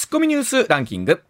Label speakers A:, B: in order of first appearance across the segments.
A: ツッコミニュースランキング。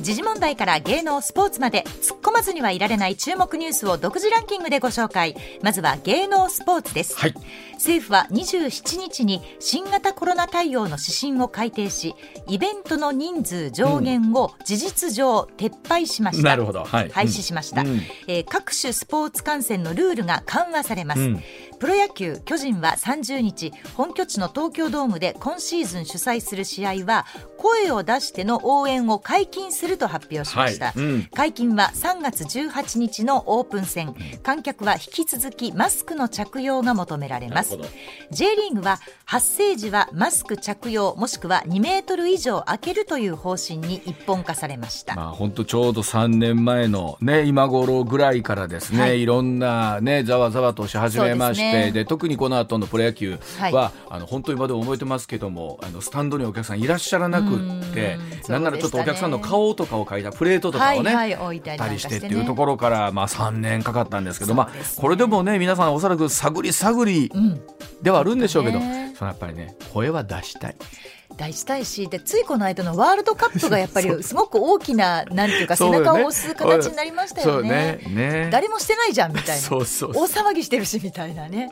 B: 時事問題から芸能スポーツまで突っ込まずにはいられない注目ニュースを独自ランキングでご紹介。まずは芸能スポーツです、
A: はい。
B: 政府は27日に新型コロナ対応の指針を改定しイベントの人数上限を事実上撤廃しました、
A: なるほど。はい。
B: 廃止しました、
A: うん。
B: えー各種スポーツ観戦のルールが緩和されます、
A: うん
B: プロ野球巨人は30日本拠地の東京ドームで今シーズン主催する試合は声を出しての応援を解禁すると発表しました、
A: はい。うん。
B: 解禁は3月18日のオープン戦。観客は引き続きマスクの着用が求められます。J リーグは発生時はマスク着用もしくは2メートル以上空けるという方針に一本化されました、
A: まあ本当ちょうど3年前のね今頃ぐらいからですね、
B: はい。
A: い、ろんなねざわざわとし始めましてで,、特にこの後のプロ野球は、
B: はい
A: あの本当に今でも覚えてますけどもあのスタンドにお客さんいらっしゃらなくって
B: うん。
A: なんならちょっとお客さんの顔とかを書いたプレートとかをね、
B: はいはい置いたりして
A: っていうところから、まあ、3年かかったんですけど、
B: ね
A: あ、これでもね皆さんおそらく探り探りではあるんでしょうけど、
B: ね。
A: そのやっぱりね声は出したい。
B: 出したいしでついこの間のワールドカップが やっぱりすごく大きななんていうか背中を押す形になりましたよね。
A: ね。ね。
B: 誰もしてないじゃんみたいな。
A: そうそう
B: 大騒ぎしてるしみたいなね。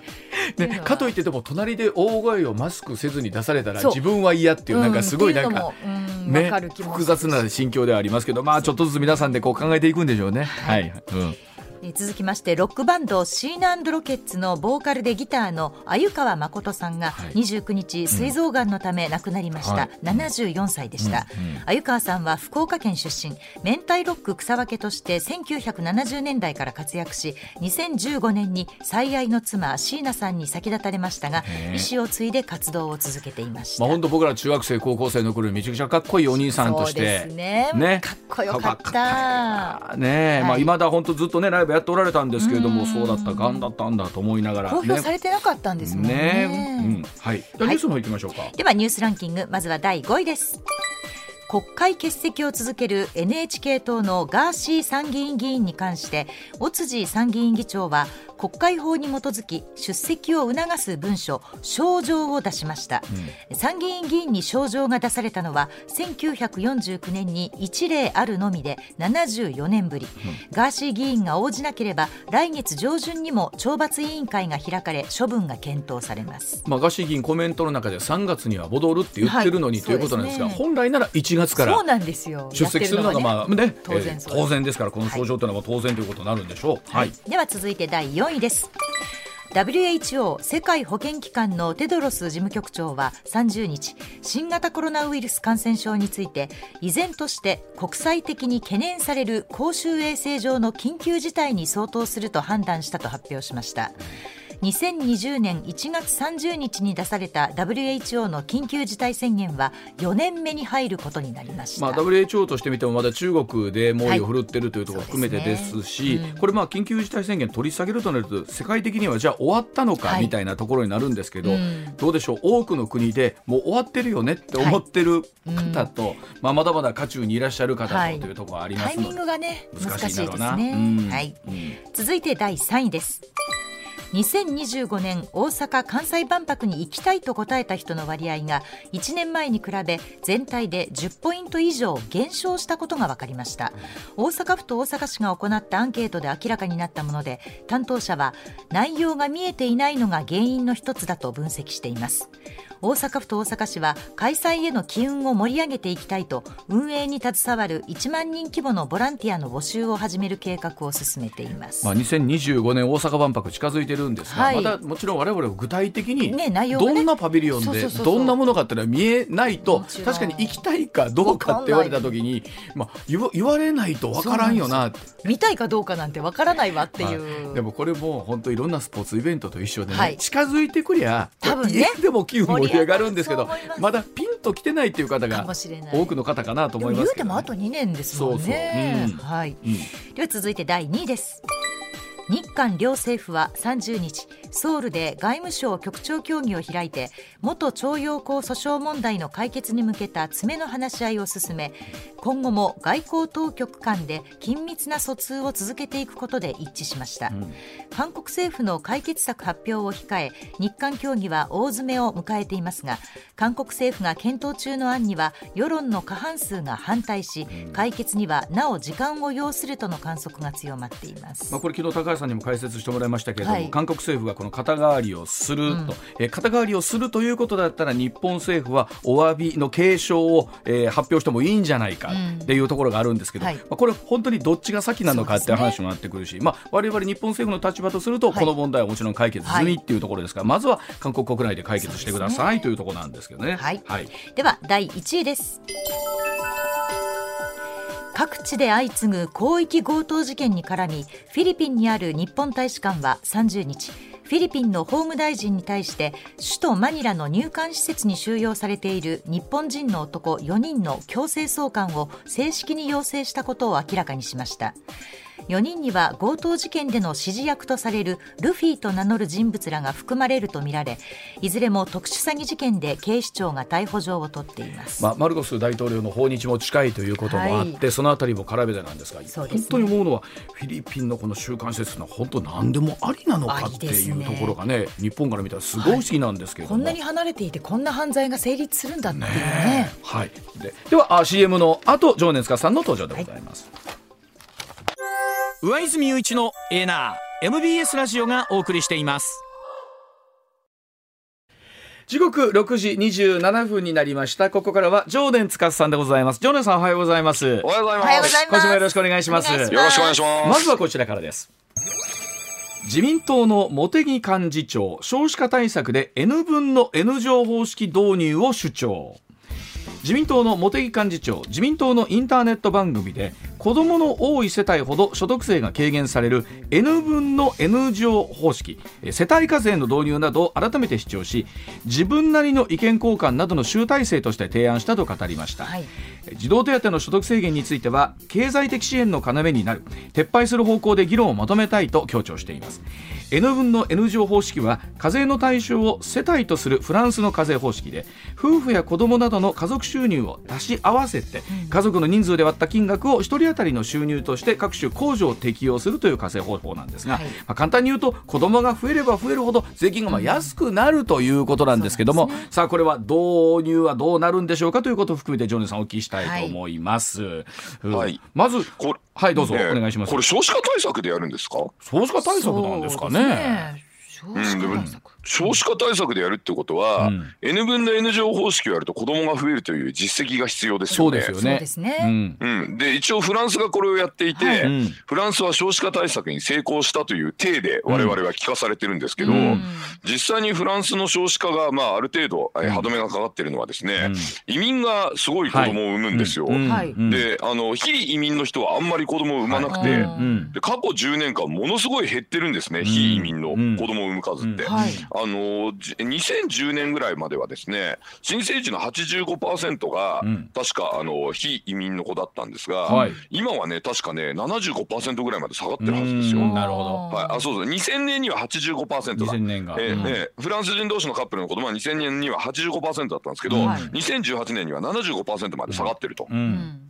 A: ね、
B: は。
A: かといってでも隣で大声をマスクせずに出されたら自分は嫌っていうなんかすごいなんか、
B: うん
A: ね複雑な心境ではありますけどまあちょっとずつ皆さんでこう考えていくんでしょうね。はい、うん
B: えー続きましてロックバンドシーナロケッツのボーカルでギターの鮎川誠さんが
A: はい。
B: 29日膵臓がんのため亡くなりました、
A: はい。
B: 74歳でした、鮎川さんは福岡県出身。明太ロック草分けとして1970年代から活躍し2015年に最愛の妻椎名さんに先立たれましたが
A: へー
B: 医師を継いで活動を続けていました、
A: まあ本当僕ら中学生高校生の頃にめちゃくちゃかっこいいお兄さんとし
B: そうで
A: て
B: すね。
A: ね。
B: かっこよかった。
A: かっこよかった。ねえ、
B: はい。
A: まあ今だ本当ずっとねライブやっておられたんですけれどもそうだったがんだったんだと思いながら
B: 公表されてなかったんですもんね。
A: ね。うん。はい。じゃあニュースの方行きましょうか。
B: ではニュースランキング。まずは第5位です国会欠席を続ける NHK 党のガーシー参議院議員に関して尾辻参議院議長は国会法に基づき出席を促す文書招状を出しました、参議院議員に招状が出されたのは1949年に一例あるのみで74年ぶり、ガーシー議員が応じなければ来月上旬にも懲罰委員会が開かれ処分が検討されます。
A: まあ、ガーシー議員コメントの中で3月には戻るって言ってるのに、
B: はい
A: ということなんですが
B: ね。
A: 本来なら1月から
B: そうなんですよ。
A: 出席するのがまあね
B: 当然
A: 当然ですからこの症状というのは当然ということになるんでしょう。はい。
B: では続いて第4位です。WHO 世界保健機関のテドロス事務局長は30日新型コロナウイルス感染症について依然として国際的に懸念される公衆衛生上の緊急事態に相当すると判断したと発表しました2020年1月30日に出された WHO の緊急事態宣言は4年目に入ることになりました、
A: まあ、WHO としてみてもまだ中国で猛威を振るってるというところを含めてですし、
B: ですねうん。
A: これまあ緊急事態宣言取り下げるとなると世界的にはじゃあ終わったのか
B: はい。
A: みたいなところになるんですけど、
B: うん。
A: どうでしょう？多くの国でもう終わってるよねって思ってる方と、まあ、まだまだ渦中にいらっしゃる方と
B: はい。
A: というところがありま
B: タイミン
A: すので。
B: グがね難
A: 難し
B: しいです。ね、
A: うん。
B: はい。
A: うん。
B: 続いて第3位です2025年大阪・関西万博に行きたいと答えた人の割合が1年前に比べ全体で10ポイント以上減少したことが分かりました。大阪府と大阪市が行ったアンケートで明らかになったもので担当者は内容が見えていないのが原因の一つだと分析しています。大阪府と大阪市は開催への機運を盛り上げていきたいと運営に携わる1万人規模のボランティアの募集を始める計画を進めています、
A: まあ、2025年大阪万博近づいてるんですが、
B: はい。
A: まだもちろん我々は具体的にどんなパビリオンでどんなものかっていうのは見えないと確かに行きたいかどうかって言われた時に、まあ、言わ言われないとわからんよな
B: 見たいかどうかなんてわからないわっていう、
A: はいでもこれも本当いろんなスポーツイベントと一緒でね、
B: はい。
A: 近づいてくりゃ
B: 多分ね。
A: 家でも気分盛り上がるんですけど
B: ま
A: だピンときてないっていう方
B: か
A: が多くの方かなと思いますね、
B: うてもあと2年ですもんね。
A: そうそう。うん。
B: はい、
A: うん
B: では続いて第2位です。日韓両政府は30日ソウルで外務省局長協議を開いて元徴用工訴訟問題の解決に向けた詰めの話し合いを進め今後も外交当局間で緊密な疎通を続けていくことで一致しました、
A: ん。
B: 韓国政府の解決策発表を控え日韓協議は大詰めを迎えていますが韓国政府が検討中の案には世論の過半数が反対し解決にはなお時間を要するとの観測が強まっています、
A: まあ、これ昨日高橋さんにも解説してもらいましたけれども、
B: はい。
A: 韓国政府がこの肩代わりをすると、えー肩代わりをするということだったら日本政府はお詫びの継承を、えー発表してもいいんじゃないかっていうところがあるんですけど、
B: はい。
A: まあ、これ本当にどっちが先なのかっていう話もなってくるし、まあ、我々日本政府の立場とすると
B: はい。
A: この問題はもちろん解決済みっていうところですから、まずは韓国国内で解決してくださいというところなんですけどね。
B: はい。
A: はい。
B: では第1位です各地で相次ぐ広域強盗事件に絡みフィリピンにある日本大使館は30日フィリピンの法務大臣に対して首都マニラの入管施設に収容されている日本人の男4人の強制送還を正式に要請したことを明らかにしました。4人には強盗事件での指示役とされるルフィと名乗る人物らが含まれるとみられいずれも特殊詐欺事件で警視庁が逮捕状を取っています、
A: まあ、マルコス大統領の訪日も近いということもあって、
B: は
A: そのあたりも絡めてなんですが
B: ね
A: 本当に思うのはフィリピンのこの収監施設の本当何でもありなのかっていうところがね日本から見たらすごい不思議なんですけれども。
B: こんなに離れていてこんな犯罪が成立するんだっていうね
A: はい、でではあ CM の後情熱家さんの登場でございます、
C: 上泉雄一のエーナー MBS ラジオがお送りしています
A: 時刻6時27分になりましたここからは情熱司さんでございます情熱さんおはようございます
D: おはようございます。
B: おはようございます
A: 今週もよろしくお願いします
D: よろしくお願いします。
A: まずはこちらからです。自民党の茂木幹事長、少子化対策で N 分の N 乗方式導入を主張。自民党の茂木幹事長、自民党のインターネット番組で、子どもの多い世帯ほど所得税が軽減される N 分の N 乗方式、世帯課税の導入などを改めて主張し、自分なりの意見交換などの集大成として提案したと語りました。
B: はい
A: 児童手当の所得制限については経済的支援の要になる撤廃する方向で議論をまとめたいと強調しています。N 分の N 乗方式は課税の対象を世帯とするフランスの課税方式で夫婦や子供などの家族収入を足し合わせて家族の人数で割った金額を1人当たりの収入として各種控除を適用するという課税方法なんですが、
B: はい。
A: まあ、簡単に言うと子供が増えれば増えるほど税金がまあ安くなるということなんですけども、さあこれは導入はどうなるんでしょうかということを含めてジョネさんお聞きしたいと思います。うん
D: はい。
A: まず
D: これ
A: はいどうぞ、
D: ね
A: お願いします。
D: これ少子化対策でやるんですか？
A: 少子化対策なんですかね。
B: そうですね。少子化対策
D: 少子化対策でやるってことは、
A: うん。
D: N 分の N 乗方式をやると子供が増えるという実績が必要ですよね。
A: そうですよね。
B: そう
A: ん。
D: うん、で一応フランスがこれをやっていて、
B: はい。
A: うん。
D: フランスは少子化対策に成功したという体で我々は聞かされてるんですけど、
A: うん。
D: 実際にフランスの少子化が、まあ、ある程度、歯止めがかかってるのはですね、
A: うん。
D: 移民がすごい子供を産むんですよ。
A: うん。
B: はい
A: うん。
D: であの非移民の人はあんまり子供を産まなくて、
B: はい
A: うん。
D: で過去10年間ものすごい減ってるんですね、
A: ん。
D: 非移民の
A: うん
D: 子供を産む数って。あのじ2010年ぐらいまではですね新生児の85%が
A: うん。
D: 確かあの非移民の子だったんですが、
A: はい。
D: 今はね確かね75%ぐらいまで下がってるはずですよ。
A: うんなるほど。
D: はい、あそうそう。2000年には85%だ。
A: 2000。年が。
D: えー
A: うん。
D: えーフランス人同士のカップルの子供は2000年には85%だったんですけど、
B: はい。
D: 2018年には75%まで下がってると、
A: う
B: うんん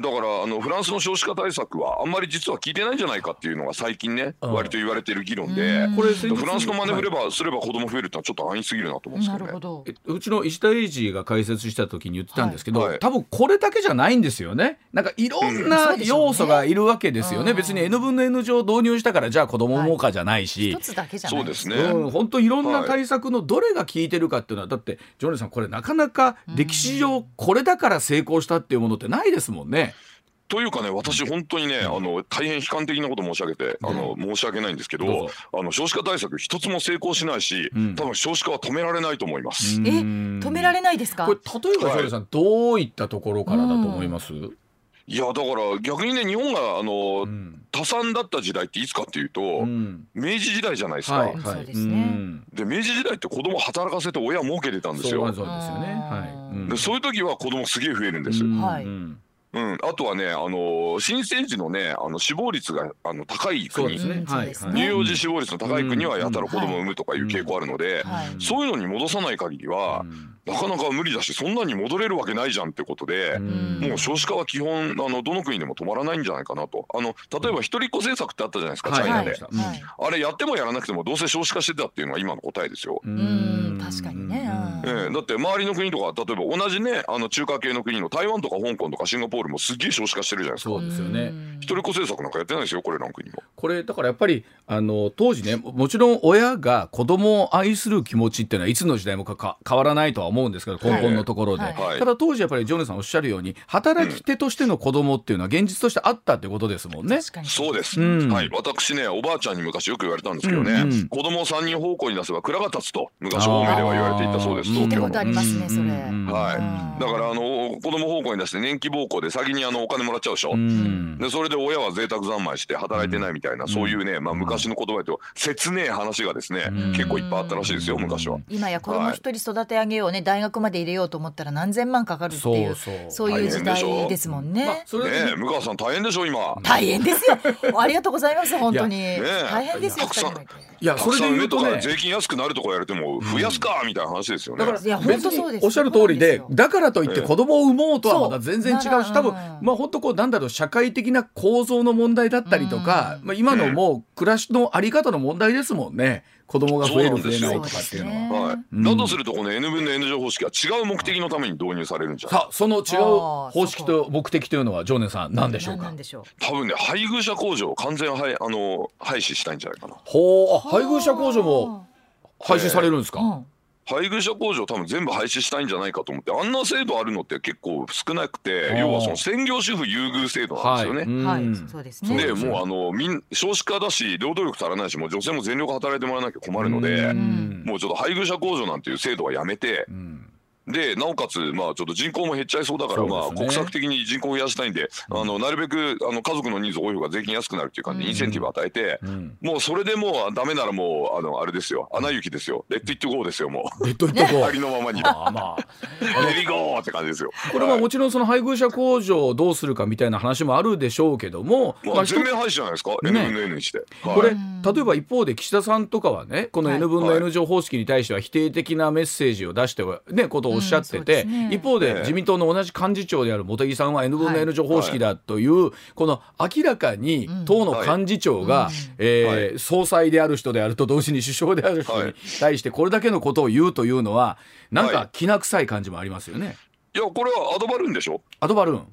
D: だからあのフランスの少子化対策はあんまり実は効いてないんじゃないかっていうのが最近ね、
A: うん。
D: 割と言われてる議論で、フランスの真似すれば、すれば子供増えるってのはちょっと安易すぎるなと思うんですけどね。
B: なるほど。
A: えうちの石田英二が解説した時に言ってたんですけど、
D: はい。はい
A: 多分これだけじゃないんですよね。なんかいろん
B: うん。
A: な要素がいるわけですよね,、
B: うん。
A: 別に N 分の N 乗導入したからじゃあ子供産もうかじゃないし、
B: 一つだけじゃない。
D: そうですね。
A: うん、本当いろんな
D: はい。
A: 対策のどれが効いてるかっていうのはだってジョネさんこれなかなか歴史上これだから成功したっていうものってないですもんね。
D: というかね私本当にね、あの大変悲観的なこと申し上げて、あの申し訳ないんですけ
A: ど
D: あの少子化対策一つも成功しないし、
A: うん。
D: 多分少子化は止められないと思います。
A: うん。
B: え止められないですか？
A: これ例えばジョネさん、どういったところからだと思います、
D: いやだから逆にね日本があの、
A: うん。
D: 多産だった時代っていつかっていうと、
A: うん。
D: 明治時代じゃないですか。
A: はいはい。
B: そうですね。
A: うん。
D: で明治時代って子供働かせて親儲けてたんですよ。
A: そうですよね。はい。
D: そういう時は子供すげえ増えるんです。
A: うん。
B: はい
A: うん。
D: あとはね、あの新生児のね、あの死亡率があの高い国、
A: そうですね。
B: うんそうですね。
D: 乳幼児死亡率の高い国はやたら子供を産むとかいう傾向あるので、
B: はい。
D: そういうのに戻さない限りは、なかなか無理だし、そんなに戻れるわけないじゃんってことで、
A: うん
D: もう少子化は基本あのどの国でも止まらないんじゃないかなと。あの例えば一人っ子政策ってあったじゃないですか、
A: はい
D: チャイナで。
A: はい
B: はい
D: あれやってもやらなくてもどうせ少子化してたっていうのが今の答えですよ。
A: う
B: うん確かにねうん
D: ええだって周りの国とか例えば同じねあの中華系の国の台湾とか香港とかシンガポールもすっげえ少子化してるじゃないですか。
A: そうですよね。
D: 一人っ子政策なんかやってないですよこれらの国も。
A: これだからやっぱりあの当時ねももちろん親が子供を愛する気持ちっていうのはいつの時代もかか変わらないとは思うんですけど根本のところで、
B: はい。
D: はい。
A: ただ当時やっぱりジョネさんおっしゃるように働き手としての子供っていうのは現実としてあったってことですもんね。
B: 確かに。
D: そうです、
A: うん
D: はい。私ねおばあちゃんに昔よく言われたんですけどね、
A: うん。うん
D: 子供を三人方向に出せば蔵が立つと昔方面では言われていたそうです。
B: 聞いたことありますねそれ。
A: うん。
D: はい、だからあの子供方向に出して年季暴行で先にあのお金もらっちゃうでしょ、
A: うん。
D: でそれで親は贅沢三昧して働いてないみたいな、そういうね、まあ、昔の言葉と切ねえ話がですね、
A: うん。
D: 結構いっぱいあったらしいですよ昔は。
B: 今や子供一人育て上げようね、大学まで入れようと思ったら何千万かかるっていう
A: そうそう
B: そういう時代ですもんね。
A: まあそれで
D: ねえ、向川さん大変でしょ今。
B: 大変ですよ。ありがとうございます本当に。
D: え
B: 大変ですよ。
D: たくさん
B: 二人も
A: いやそれで言うとね
D: 税金安くなるとかやれても増やすかみたいな話ですよね。
A: だから
B: いや
A: 別
B: 本当そうです
A: におっしゃる通りでだからといって子供を産もうとはまた全然違うし多分
B: うん
A: まあ本当こうなんだろう社会的な構造の問題だったりとか、まあ、今のもう暮らしのあり方の問題ですもんね子供が増える増えないとかっていうのは。
D: はい、
A: うん。
D: だとするとこの N 分の N 乗方式は違う目的のために導入されるんじゃない
A: さあその違う方式と目的というのは常念さん何でしょうか？
B: 何なんでしょう？
D: 多分ね配偶者控除を完全はいあの廃止したいんじゃないかな。
A: ほうあ配偶者控除も廃止されるんですか、
B: うん
D: 配偶者控除を多分全部廃止したいんじゃないかと思ってあんな制度あるのって結構少なくて要はその専業主婦優遇制度なんですよね。
A: うん
B: はい、そうですね。
D: でもうあのみん少子化だし労働力足らないしもう女性も全力働いてもらわなきゃ困るので、
A: うん。
D: もうちょっと配偶者控除なんていう制度はやめて
A: うん
D: でなおかつまあちょっと人口も減っちゃいそうだから、まあ国策的に人口を増やしたいんで、あのなるべくあの家族の人数多い方が税金安くなるっていう感じでインセンティブを与えて、
A: うん。
D: もうそれでもうダメならもうあのあれですよ。アナ雪ですよ。 Let it go ですよもう。
A: Let it go
D: あ
A: ー
D: りのままに。
A: あまあ。
D: Let it go って感じですよ。
A: これはもちろんその配偶者控除をどうするかみたいな話もあるでしょうけども、
D: まあ、全面廃止じゃないですか、N 分の N にして。はい。
A: これ例えば一方で岸田さんとかはねこの
B: はい。
A: N 分の N 乗方式に対しては否定的なメッセージを出してはねことをおっしゃって
B: うんそうで
A: て
B: すね。
A: 一方で
D: ええ。
A: 自民党の同じ幹事長である茂木さんは N 分の
B: はい
A: N 乗方式だというこの明らかに党の幹事長がえー総裁である人であると同時に首相である人に
D: はい。
A: 対してこれだけのことを言うというのはなんか
D: はい。
A: きな臭い感じもありますよね。
D: いやこれはアドバルーンでしょ。
A: アドバルーン。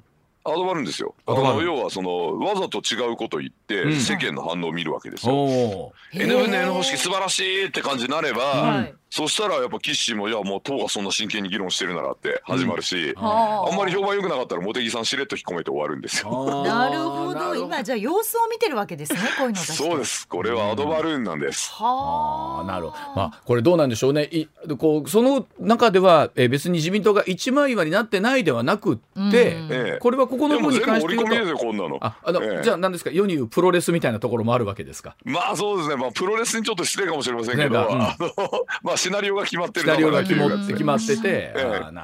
D: アドバルーンですよ。あ
A: アドバルーン。
D: の要はそのわざと違うことを言って、
A: うん。
D: 世間の反応を見るわけですよ。N 分の N 方式素晴らしいって感じになれば、
B: はい
D: そしたらやっぱ岸もいやもう党がそんな真剣に議論してるならって始まるし、
B: は
D: あ。んまり評判良くなかったら茂木さんしれっと引っ込めて終わるんですよ。
B: なるほど。今じゃあ様子を見てるわけですねこういうの
D: そうです。これはアドバルーンなんです。
B: はあ。
A: なるほど、まあ、これどうなんでしょうね。いこうその中では、えー別に自民党が一枚岩になってないではなくって、
B: うん。
D: ええ
A: これはここの部分に
D: でも全部
A: 関して言うと
D: 織り込みですよこんなの。
A: ああの、
D: ええ。
A: じゃあ何ですか？世に言うプロレスみたいなところもあるわけですか？
D: まあそうですね、まあ、プロレスにちょっと失礼かもしれませんけど、
A: なんかうん
D: あの まあ、シナリオが決まってる
A: シナリオが決ま
D: ま
A: って決まってて、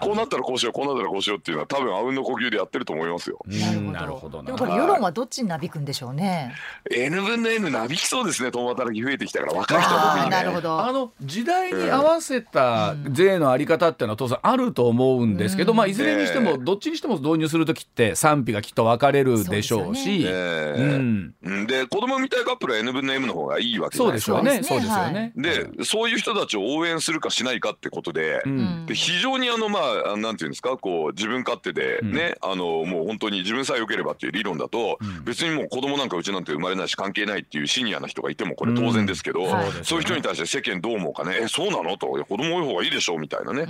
D: こうなったらこうしようこうなったらこうしようっていうのは多分あうんの呼吸でやってると思いますよ。
A: うん
B: なるほど。でもこれ世論はどっちになびくんでしょうね。
D: N 分の N なびきそうですね共働き増えてきたから若い人特にね。
B: なるほど。
A: あの時代に合わせた税のあり方っていうのは当然あると思うんですけど、
B: うん。
A: まあ、いずれにしても
D: ええ。
A: どっちにしても導入する時って賛否がきっと分かれるでしょうし
D: で子供みたいカップルは N 分の M の方がいいわけじゃ
A: そう
D: ないですか。
A: でしょうね。そ
B: そううです
A: よね。
D: でそういう人たちを応援するかしないかってことで。
A: うん。
D: で非常にあのまあなんていうんですかこう自分勝手でね、あのもう本当に自分さえ良ければっていう理論だと、
A: うん。
D: 別にもう子供なんかうちなんて生まれないし関係ないっていうシニアな人がいてもこれ当然ですけど、
B: うんはい
D: そういう人に対して世間どう思うかね。えそうなの？と子供多い方がいいでしょみたいなね、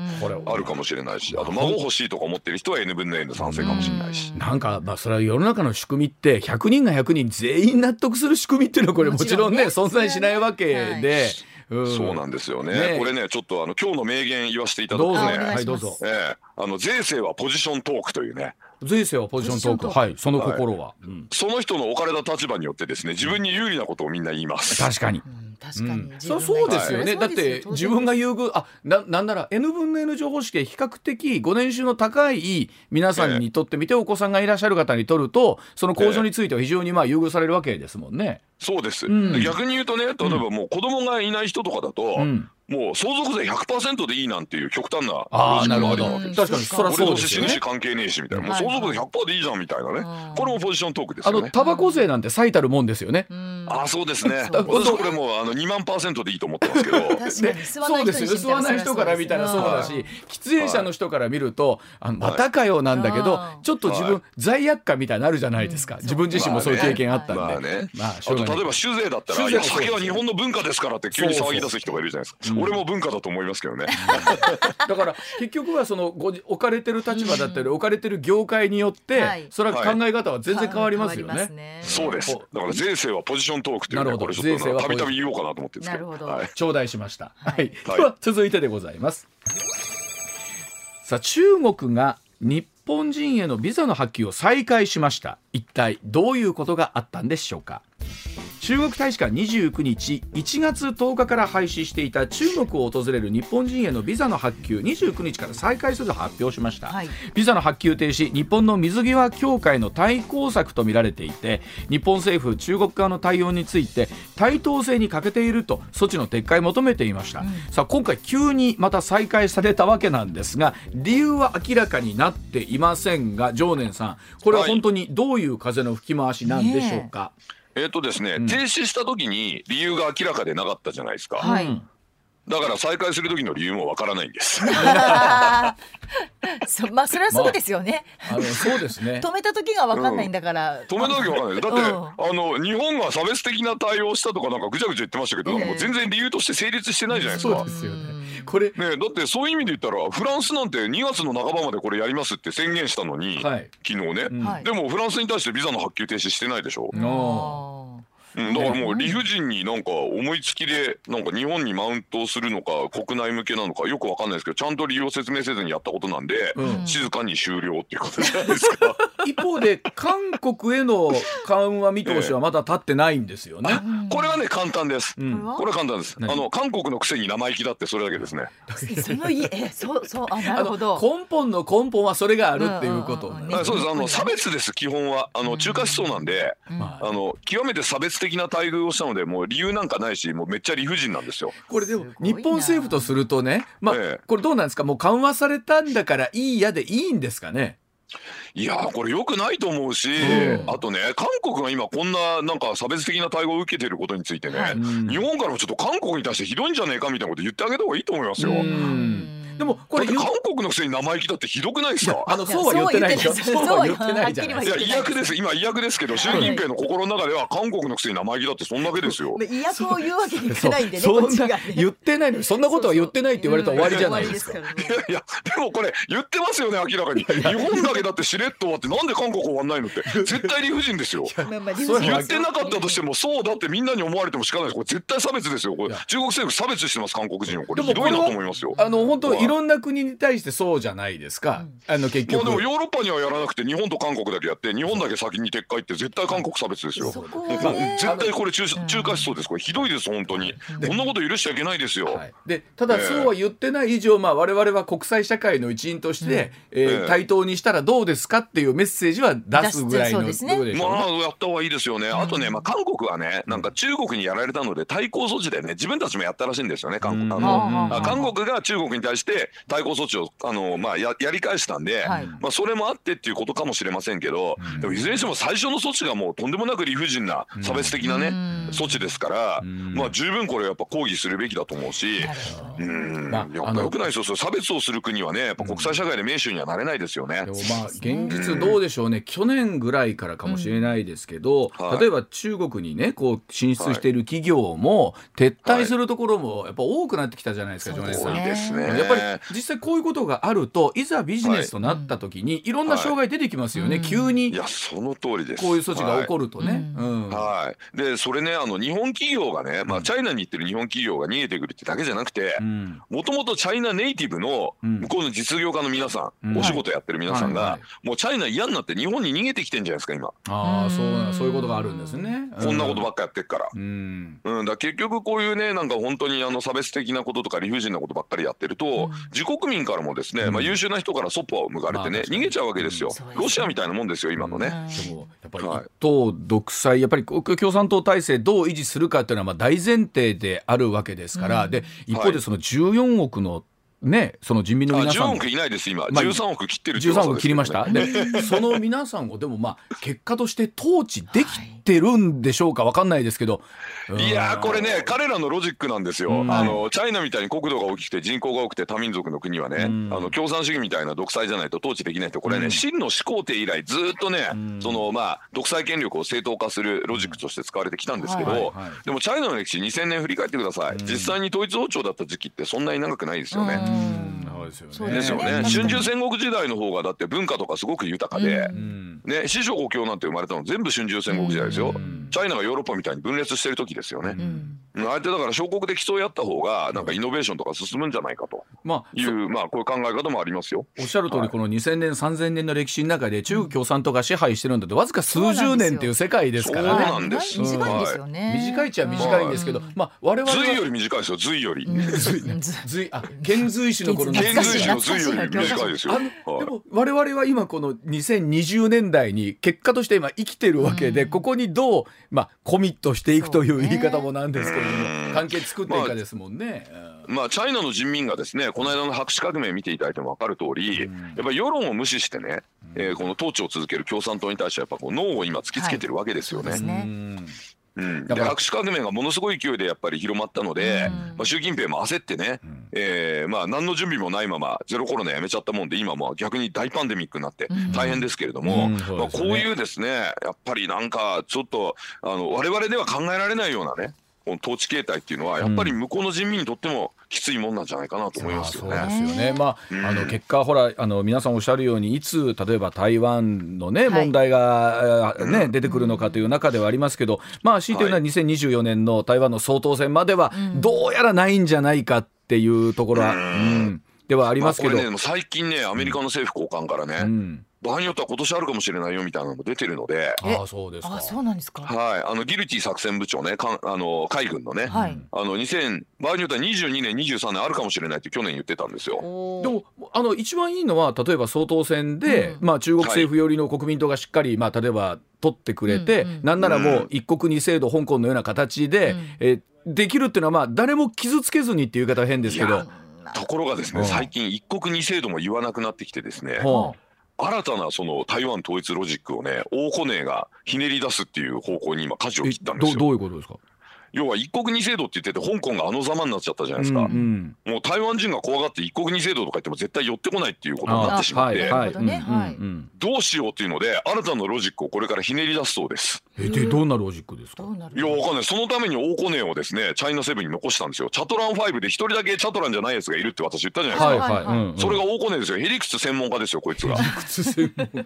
D: あるかもしれないしあと孫欲しいとか思ってる人は N 分の N 賛成かもしれないし。
A: なんかまあそれは世の中の仕組みって100人が100人全員納得する仕組みっていうのはこれもちろんね
B: もちろんね。
A: 存在しないわけで、うん。
D: そうなんですよね。
A: ね。
D: これねちょっとあの今日の名言言わせていただくとね。
A: はいどうぞ。
D: ええ。あの税制はポジショントークというね
A: 税制はポジショントーク。
B: ポジショントーク。
A: はい。その心は、うん。
D: その人の置かれた立場によってですね自分に有利なことをみんな言います。
A: 確かに。
B: うん確かに、
A: うん。そうそうですよね、だって自分が優遇あななんなら N 分の N 乗方式で比較的ご年収の高い皆さんにとってみてお子さんがいらっしゃる方にとるとその控除については非常にまあ優遇されるわけですもんね。
D: そうです、
A: うん。
D: 逆に言うとね例えばもう子供がいない人とかだと、
A: うん
D: もう相続税100%でいいなんていう極端な
A: ああなるほど。確かに。そりゃ
D: 俺
A: そ。
D: 関係ねえしみたいな、もう相続税100%でいいじゃんみたいなね、
B: うん。
D: これもポジショントークです
A: あ
D: よね。
A: のタバコ税なんて最たるもんですよね。
B: うん。
D: あそうですね。私これもうあの2万パーセントでいいと思ってますけど。
B: 確かに。吸わな
A: そう
B: い人に
A: ですよ。吸わない人から見たらそうだし喫煙者の人から見るとあまたかよなんだけど
B: はい
A: ちょっと自分
D: は
A: 罪悪感みたいになるじゃないですか。
B: うん。
A: 自分自身もそういう経験あったんで。
D: まあね、
A: まあ
D: 例えば酒税だったら、
A: 酒
D: は日本の文化ですからって急に騒ぎ出す人がいるじゃないですか。
A: うん
D: 俺も文化だと思いますけどね。
A: だから結局はそのご置かれてる立場だったり置かれてる業界によって、
B: はい
A: それは考え方は全然変わりますよね。
B: 変わりね
D: そうです。だ
A: ほ
D: から税制はポジショントークというね、
A: なるほど
D: これちょっと
A: 税制は
D: たびたび言おうかなと思ってるんですけど。
B: なるほど
D: はい
A: 頂戴しました。はい。
B: はい
A: では続いてでございます。さあ中国が日本人へのビザの発給を再開しました。一体どういうことがあったんでしょうか。中国大使館29日1月10日から廃止していた中国を訪れる日本人へのビザの発給29日から再開すると発表しました、
B: はい。
A: ビザの発給停止日本の水際協会の対抗策とみられていて日本政府中国側の対応について対等性に欠けていると措置の撤回を求めていました、さあ今回急にまた再開されたわけなんですが理由は明らかになっていませんが常念さんこれは本当にどういう風の吹き回しなんでしょうか、
D: えっ、とですね、
A: ん。
D: 停止した時に理由が明らかでなかったじゃないですか。
B: はい。
A: うん
D: だから再開する時の理由もわからないんです。
B: そ まあそれはそうですよね、
A: あのそうですね。
B: 止めた時が分かんないんだから、
D: 止めなきゃわかんない。だって、
B: うん。
D: あの日本が差別的な対応をしたとかなんかぐちゃぐちゃ言ってましたけど、
B: ええ。
D: もう全然理由として成立してないじゃないですか。
A: そうですよね。これ
D: ねえだってそういう意味で言ったらフランスなんて2月の半ばまでこれやりますって宣言したのに、
A: はい。
D: 昨日ね、
A: うん。
B: はい。
D: でもフランスに対してビザの発給停止してないでしょ、
A: の
D: うん、だからもう理不尽になんか思いつきでなんか日本にマウントをするのか国内向けなのかよくわかんないですけどちゃんと理由を説明せずにやったことなんで、
A: うん
D: 静かに終了っていうことじゃないですか。
A: 一方で韓国への緩和見通しはまだ立ってないんですよね。
D: これはね簡単です。
A: うん
B: これは
D: 簡単です。あ
A: 何
D: の韓国のくせに生意気だってそれだけですね。
B: そのいえそうそうあなるほど
A: 根本の根本はそれがあるっていうこと
B: うんうんうん
A: ね
D: はいそうです。あの差別です基本はあの中華思想なんで、
A: まあ
D: あの極めて差別的な待遇をしたのでもう理由なんかないしもうめっちゃ理不尽なんですよ。
A: これでも日本政府とするとね、まあ
D: ええ
A: これどうなんですか？もう緩和されたんだからいいやでいいんですかね？
D: いやーこれ良くないと思うし、
A: うん。
D: あとね韓国が今こんななんか差別的な対応を受けていることについてね、
B: はい。
A: うん。
D: 日本からもちょっと韓国に対してひどいんじゃねえかみたいなこと言ってあげた方がいいと思いますよ。
A: う
D: だ
A: んでもこれ
D: 韓国のくせに生意気だってひどくないですか？
A: あのそうは言ってない。でしょ。
B: そう
A: は言って
B: ない
A: じゃない
D: いや違約です。今違約ですけど習近平の心の中では韓国のくせに生意気だってそんだけですよ。
B: 意訳を言うわけにいかないんでね。
A: そ
B: こっちが
A: んな言ってないのにそんなことは言ってないって言われたら終わりじゃないですか。
B: 終わりですから
D: いやでもこれ言ってますよね明らかに。日本だけだってしれっと終わってなんで韓国終わんないのって。絶対理不尽ですよ。言ってなかったとしてもそうだってみんなに思われても仕方ないです。これ絶対差別ですよこれ。
A: いや。
D: 中国政府差別してます韓国人をこれ
A: でも
D: ひどいなと思いますよ。
A: あの本当
D: はい
A: いろんな国に対してそうじゃないですか。あの結局。
D: まあでもヨーロッパにはやらなくて日本と韓国だけやって日本だけ先に撤回って絶対韓国差別ですよ。
B: ね。
D: 絶対これ中中華思想です。これひどいです本当に。こんなこと許しちゃいけないですよ。
A: はい、でただ
D: ええ
A: そうは言ってない以上、まあ、我々は国際社会の一員として、えー
D: ええ。
A: 対等にしたらどうですかっていうメッセージは出すぐらいの
B: 出すそうですね。
A: ところでしょうね。
D: まあやった方がいいですよね。あとね、まあ韓国はね、なんか中国にやられたので対抗措置でね、自分たちもやったらしいんですよね。韓国。あ
A: うん。
D: の
B: うん。
D: あ韓国が中国に対して対抗措置をあのまあややり返したんで、
B: はい。
D: まあそれもあってっていうことかもしれませんけど、でもいずれにしても最初の措置がもうとんでもなく理不尽な差別的なね、
B: うん。
D: 措置ですから、
A: ん。
D: まあ十分これやっぱ抗議するべきだと思うし。うん、
A: まあ
D: やっぱ
A: あの
D: 良くないですよ。差別をする国はね、やっぱ国際社会で名手にはなれないですよね。
A: まあ現実どうでしょうね、去年ぐらいからかもしれないですけど、
D: はい。
A: 例えば中国にねこう進出している企業も撤退するところもやっぱ多くなってきたじゃないですか、
B: はい。
A: 常連さん。
D: 多いですね。
A: やっぱり
D: ね。
A: 実際こういうことがあるといざビジネスとなった時に、い、ろんな障害出てきますよね、
B: はい。
A: 急に
D: いやその通りです。
A: こういう措置が起こるとね。
B: はい。
A: うん。
D: はい、でそれねあの日本企業がね、まあ、チャイナに行ってる日本企業が逃げてくるってだけじゃなくて
A: うん。
D: もともとチャイナネイティブの
A: うん。
D: 向こうの実業家の皆さん、
A: うん。
D: お仕事やってる皆さんが、
A: はい。はい。
D: もうチャイナ嫌になって日本に逃げてきてんじゃないですか今、
A: ああそうそういうことがあるんですね。
D: こんなことばっかやってっから。
A: うん。
D: うん、だから結局こういうねなんか本当にあの差別的なこととか理不尽なことばっかりやってると、自国民からもですね、まあ、優秀な人からそっぽを向かれてね、逃げちゃうわけですよ、
B: そうですね。
D: ロシアみたいなもんですよ今のね。
A: でもやっぱり
D: はい。
A: 一党独裁やっぱり共産党体制どう維持するかっていうのはまあ大前提であるわけですから、で一方でその14億のねその人民の
D: あ10
A: 皆さんも
D: 億いないです今、
A: まあ
D: 13億切ってるって
A: 13
D: 噂
A: 億切りました？で その皆さんをでもまあ結果として統治できてるんでしょうか？わかんないですけど、
D: いやーこれね彼らのロジックなんですよ、
A: うん。
D: あのチャイナみたいに国土が大きくて人口が多くて多民族の国はね、
A: うん。
D: あの共産主義みたいな独裁じゃないと統治できないとこれね、
A: うん。
D: 秦の始皇帝以来ずーっとね、
A: ん。
D: そのまあ独裁権力を正当化するロジックとして使われてきたんですけど、
A: はいはい
D: でもチャイナの歴史2000年振り返ってください、
A: うん。
D: 実際に統一王朝だった時期ってそんなに長くないですよね。
A: うん。そうですよね。
D: 春秋戦国時代の方がだって文化とかすごく豊かで、
A: うん。
D: ね、四書五経なんて生まれたの全部春秋戦国時代ですよ、
A: うん。
D: チャイナがヨーロッパみたいに分裂してる時ですよね、あえてだから小国で競い合った方がなんかイノベーションとか進むんじゃないかと
A: まあ
D: いうまあこういう考え方もありますよ。
A: おっしゃる通り、
D: はい。
A: この2000年3000年の歴史の中で中国共産党が支配してるんだってわずか数十年っていう世界ですから
D: そう
A: ね
D: なんです
B: 短いんですよね。
A: 短いっちゃ短いんですけど、まあ我々は
D: 隋より短いですよ。隋より。
B: うん。
A: 隋あ遣隋使の頃の
D: 遣隋使の隋より短いですよ。
A: でも我々は今この2020年代に結果として今生きてるわけで、ここにどう、まあ、コミットしていくという言い方もなんですけれども、
D: うん。
A: 関係作っていくかですもんね。
D: まあ、チャイナの人民がですねこの間の白紙革命見ていただいても分かる通り、やっぱり世論を無視してね、えーこの統治を続ける共産党に対してやっぱこう脳を今突きつけてるわけですよね。
B: はいそうね。
A: うん。
D: で白紙革命がものすごい勢いでやっぱり広まったので、
B: うん。
D: まあ、習近平も焦ってね、えーまあ、何の準備もないままゼロコロナやめちゃったもんで今もう逆に大パンデミックになって
B: うん。
D: 大変ですけれども、
A: うん。そう
D: まあ、
A: ですよね。
D: こういうですねやっぱりなんかちょっとあの我々では考えられないようなねこの統治形態っていうのはやっぱり向こうの人民にとってもきついもんなんじゃないかなと思いますよね。
A: まあそうですよね。まあ、
D: うん。
A: あの結果ほらあの皆さんおっしゃるようにいつ例えば台湾のね、
B: はい。
A: 問題があーね、
D: うん。
A: 出てくるのかという中ではありますけど、まあ強いて言うのは2024年の台湾の総統選までは
B: うん。
A: どうやらないんじゃないかっていうところは、
D: うん。
A: うん。ではあり
D: まあ、
A: ますけど。
D: これねでも最近ねアメリカの政府高官からね、
A: うん、
D: 場合によっては今年あるかもしれないよみたいなのも出てるので。
B: え
A: ああそうですか。
B: あ、そうなんですか。
D: はい、あのギルティ作戦部長ね、かんあの海軍のね、
B: はい。
D: あの2000場合によっては22年、23年あるかもしれないって去年言ってたんですよ。
A: でもあの一番いいのは例えば総統選で、
B: うん
A: まあ、中国政府寄りの国民党がしっかり、まあ、例えば取ってくれて、
B: うんうん
A: なんならも
D: う
A: うん一国二制度香港のような形で、
B: うん
A: えーできるっていうのはまあ誰も傷つけずにっていう言い方は変ですけど。
D: ところがですね、
A: うん
D: 最近一国二制度も言わなくなってきてですね、
A: は
D: 新たなその台湾統一ロジックをね、王滬寧がひねり出すっていう方向に今舵を切ったんですよ。
A: どどういうことですか、
D: 要は一国二制度って言ってて香港があのざまになっちゃったじゃないですか。
A: うんうん
D: もう台湾人が怖がって一国二制度とか言っても絶対寄ってこないっていうことになってしまって、
B: ど
A: う
D: しようっていうので新たなロジックをこれからひねり出すそうです。
A: えでどんなロジックですか？
D: いや、わかんない。そのために王滬寧をですね、チャイナセブンに残したんですよ。チャトラン5で一人だけチャトランじゃないやつがいるって私言ったじゃないですか。
A: はい
B: はい
A: うんうん
D: それが王滬寧ですよ。屁理屈専門家ですよ、こいつが。
A: 靴専門家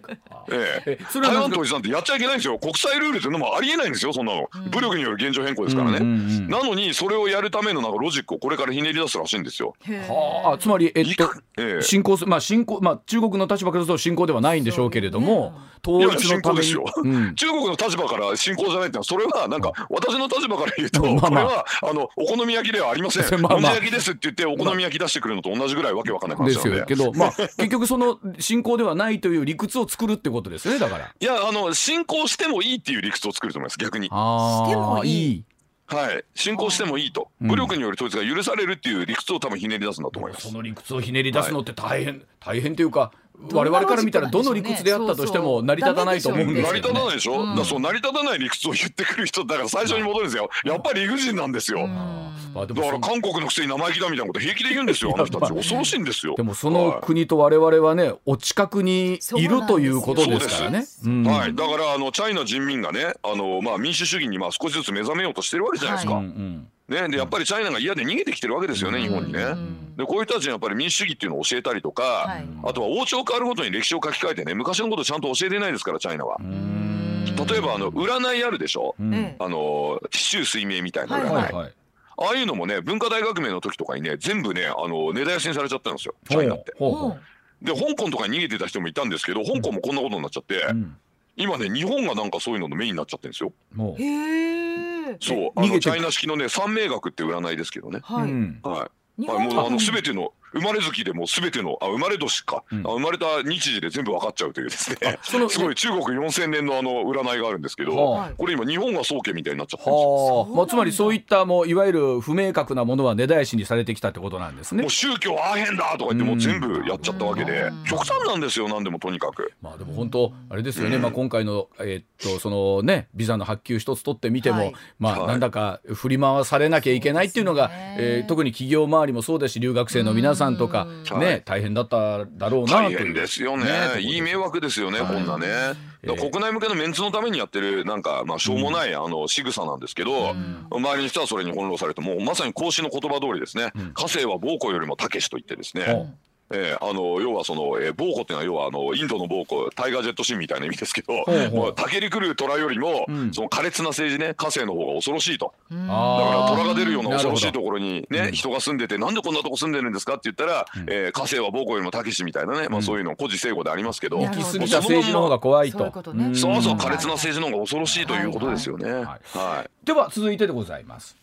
D: ええ
A: えそれは
D: 台湾統一なんてやっちゃいけないんですよ。国際ルールっていうのもありえないんですよ、そんなの。武力による現状変更ですからね。
A: うんうんうん
D: なのに、それをやるためのなんかロジックをこれからひねり出すらしいんですよ。
A: はあつまりえっと
D: ええ
A: 侵攻すまあ侵攻まあ中国の立場からすると侵攻ではないんでしょうけれども、統一のために
D: いやいや侵攻ですよ
A: うん
D: 中国の立場から侵攻じゃないってのはそれはなんか私の立場から言うとこれはあのお好み焼きではありません。
A: まあまあ
D: もんじ焼きですって言ってお好み焼き出してくるのと同じぐらいわけわかんない
A: です
D: 話なんで。
A: よけどまあ 結局その侵攻ではないという理屈を作るってことですねだから。
D: いやあの進行してもいいっていう理屈を作ると思います逆に。
A: あ
B: してもいい
A: い
D: はい進行してもいいと
A: うん
D: 武力による統一が許されるっていう理屈を多分ひねり出すんだと思います
A: そ。の理屈をひねり出すのって大変、大変というか我々から見たらどの理屈であったとしても成り立たないと思うんです
D: 成り立。たないでしょ、
B: うん。
D: だからそう成り立たない理屈を言ってくる人だから最初に戻るんですよ。やっぱり理不尽なんですよ、
B: うん。
A: まあで
D: だから韓国のくせに生意気だみたいなこと平気で言うんですよあの人たち。恐ろしいんですよ。
A: でもその国と我々はねお近くにいるということですからね。うん。
D: はい、だからあのチャイナ人民がねあの、まあ、民主主義にまあ少しずつ目覚めようとしてるわけじゃないですか、
A: うんうん
D: ね、でやっぱりチャイナが嫌で逃げてきてるわけですよね、日本にね。でこういう人たちにやっぱり民主主義っていうのを教えたりとか、
B: はい。
D: あとは王朝変わるごとに歴史を書き換えてね昔のことちゃんと教えてないですからチャイナは。例えばあの占いあるでしょ、
A: うん。
B: ええ
D: あの紀州水明みたいな占い、
B: はい。
A: はい
D: ああいうのもね文化大革命の時とかにね全部ねあの根絶やしにされちゃったんですよチャイナって。
A: ほうほう。
B: ほ
D: で香港とかに逃げてた人もいたんですけど香港もこんなことになっちゃって、
A: うん。
D: 今ね日本がなんかそういうののメインになっちゃってるんですよ。そう。あのチャイナ式のね三名学って占いですけどね。
A: う
B: はい。
A: うん。
D: はい。
B: 日
D: はい、もうあの
B: 本
D: 全ての生まれ月でもう全てのあ生まれ年か、
A: うん。
D: あ生まれた日時で全部分かっちゃうというですね。
A: その
D: すごい中国4000年のあの占いがあるんですけど、
A: は
D: これ今日本が宗家みたいになっちゃってるんですよ。
A: はあ、まあ、つまりそういったもういわゆる不明確なものは根絶やしにされてきたってことなんですね。
D: もう。宗教アーヘンだとか言ってもう全部やっちゃったわけで
B: うん。
D: 極端なんですよ何でもとにかく。
A: まあでも本当あれですよね、まあ今回のえーっとそのねビザの発給一つ取ってみても、
B: はい。
A: まあ
D: はい。
A: なんだか振り回されなきゃいけないっていうのが、
B: ね。
A: えー特に企業周りもそうですし留学生の皆さんとか
B: うん。
A: ね、
D: はい。
A: 大変だっただろうなという。
D: 大変ですよね。いい迷惑ですよね、
A: はい。
D: こんなね、国内向けのメンツのためにやってるなんかまあしょうもない、あの仕草なんですけど、周りの人はそれに翻弄されてもうまさに孔子の言葉通りですね、
A: ん。
D: 家政は暴行よりも武士と言ってですね、
A: ほ
D: えーあの要はその、えー、暴行っていうのは要はあのインドの暴行タイガージェットシーンみたいな意味ですけど、
A: ほうほう。
D: もうタケリクルー虎よりも、
A: うん。
D: その苛烈な政治ね家政の方が恐ろしいと。
A: う
D: だから虎が出るような恐ろしいと
A: こ
D: ころにね、人が住んでてなんでこんなとこ住んでるんですかって言ったら、えー家政は暴行よりも武士みたいなね、まあ、そういうの孤児聖語でありますけど、
A: 行き過ぎた政治の方が怖いと。
B: そういうことね。
A: ん。
D: そうそう
B: うん
D: 苛烈な政治の方が恐ろしいということですよね。
A: はい
D: はい
A: では続いてでございます。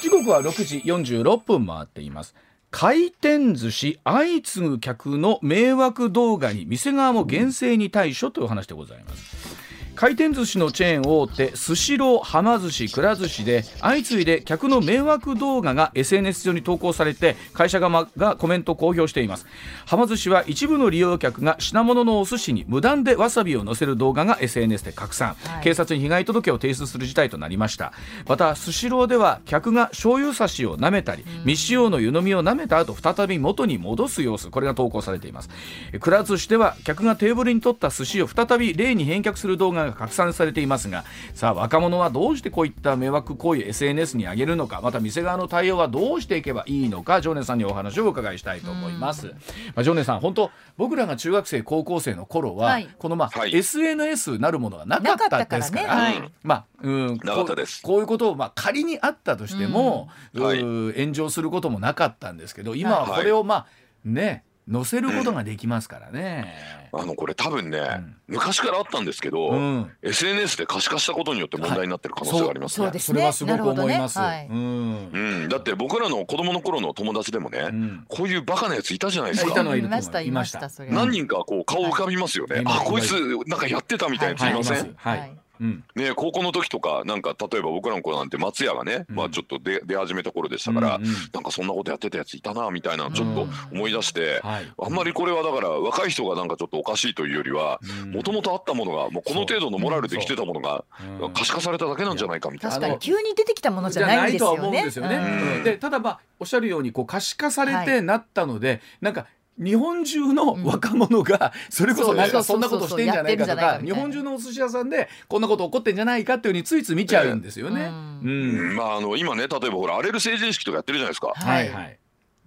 A: 時刻は6時46分回っています回転寿司相次ぐ客の迷惑動画に店側も厳正に対処という話でございます。回転寿司のチェーン大手スシローはま寿司くら寿司で相次いで客の迷惑動画が SNS 上に投稿されて会社側がコメントを公表しています。はま寿司は一部の利用客が品物のお寿司に無断でわさびを乗せる動画が SNS で拡散、
B: はい。
A: 警察に被害届を提出する事態となりました。またスシローでは客が醤油差しを舐めたり未使用の湯飲みを舐めた後再び元に戻す様子これが投稿されています。えくら寿司では客がテーブルに取った寿司を再び例に返却する動画が拡散されていますがさあ若者はどうしてこういった迷惑行為 SNS に上げるのかまた店側の対応はどうしていけばいいのか常念さんにお話をお伺いしたいと思います、まあ、常念さん本当僕らが中学生高校生の頃は、
B: はい。
A: このまあ、
D: はい。
A: SNS なるものがなかったですから
B: ね。
D: はい。
A: まあ、うん、こうこういうことを、まあ、仮にあったとしても、
D: うん。
A: 炎上することもなかったんですけど今はこれを、まあね載せることができますからね。
D: あのこれ多分ね、
A: ん。
D: 昔からあったんですけど、
A: うん。
D: SNS で可視化したことによって問題になってる可能性がありますね。
B: そうです
A: それはすごく思います。
B: なるほどね。
A: うん。
D: うん、だって僕らの子供の頃の友達でもね、
A: ん。
D: こういうバカなやついたじゃないですか。
A: いたい
B: ましたいました。
D: 何人かこう顔浮かびますよね。
A: はい。
D: あこいつなんかやってたみたいなやついません、
A: はいうん。
D: ね高校の時とかなんか例えば僕らの頃なんて松屋がね、まあちょっと出出始めた頃でしたから、
A: うんうん。
D: なんかそんなことやってたやついたなみたいなのちょっと思い出して、
A: はい。
D: あんまりこれはだから若い人がなんかちょっとおかしいというよりはもともとあったものがもうこの程度のモラルで来てたものが
A: うん。
D: 可視化されただけなんじゃないかみたいな。
B: 確かに急に出てきたものじゃないんです
A: とは
B: よね
A: 思うんですよね。ただまあおっしゃるようにこう可視化されて
B: はい。
A: なったので、なんか日本中の若者がそれこそなんかそんなことしてんじゃないかと
B: か
A: か日本中のお寿司屋さんでこんなこと起こってんじゃないかっていうふうについつい見ちゃうんですよね。
B: う
A: うん。
D: うん。まああの今ね例えばほら荒れる成人式とかやってるじゃないですか。
A: はい。はい。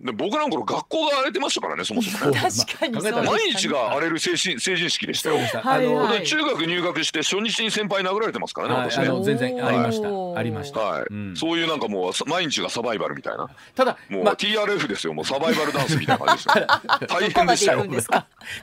D: で僕らの頃学校が荒れてましたからねそもそもね。
B: 確かにそうでしたね。
D: 毎日が荒れる成人成人式でしたよ。
B: はい
A: あの、
B: はい
D: で中学入学して初日に先輩殴られてますからね
A: はい
D: 私ね。
A: あの全然ありました。ありました。
D: はい、
A: うん。
D: そういうなんかもうさ毎日がサバイバルみたいな。
A: ただ
D: もう
A: まあ
D: TRF ですよもうサバイバルダンスみたいな感じですよ。大変でしたよ。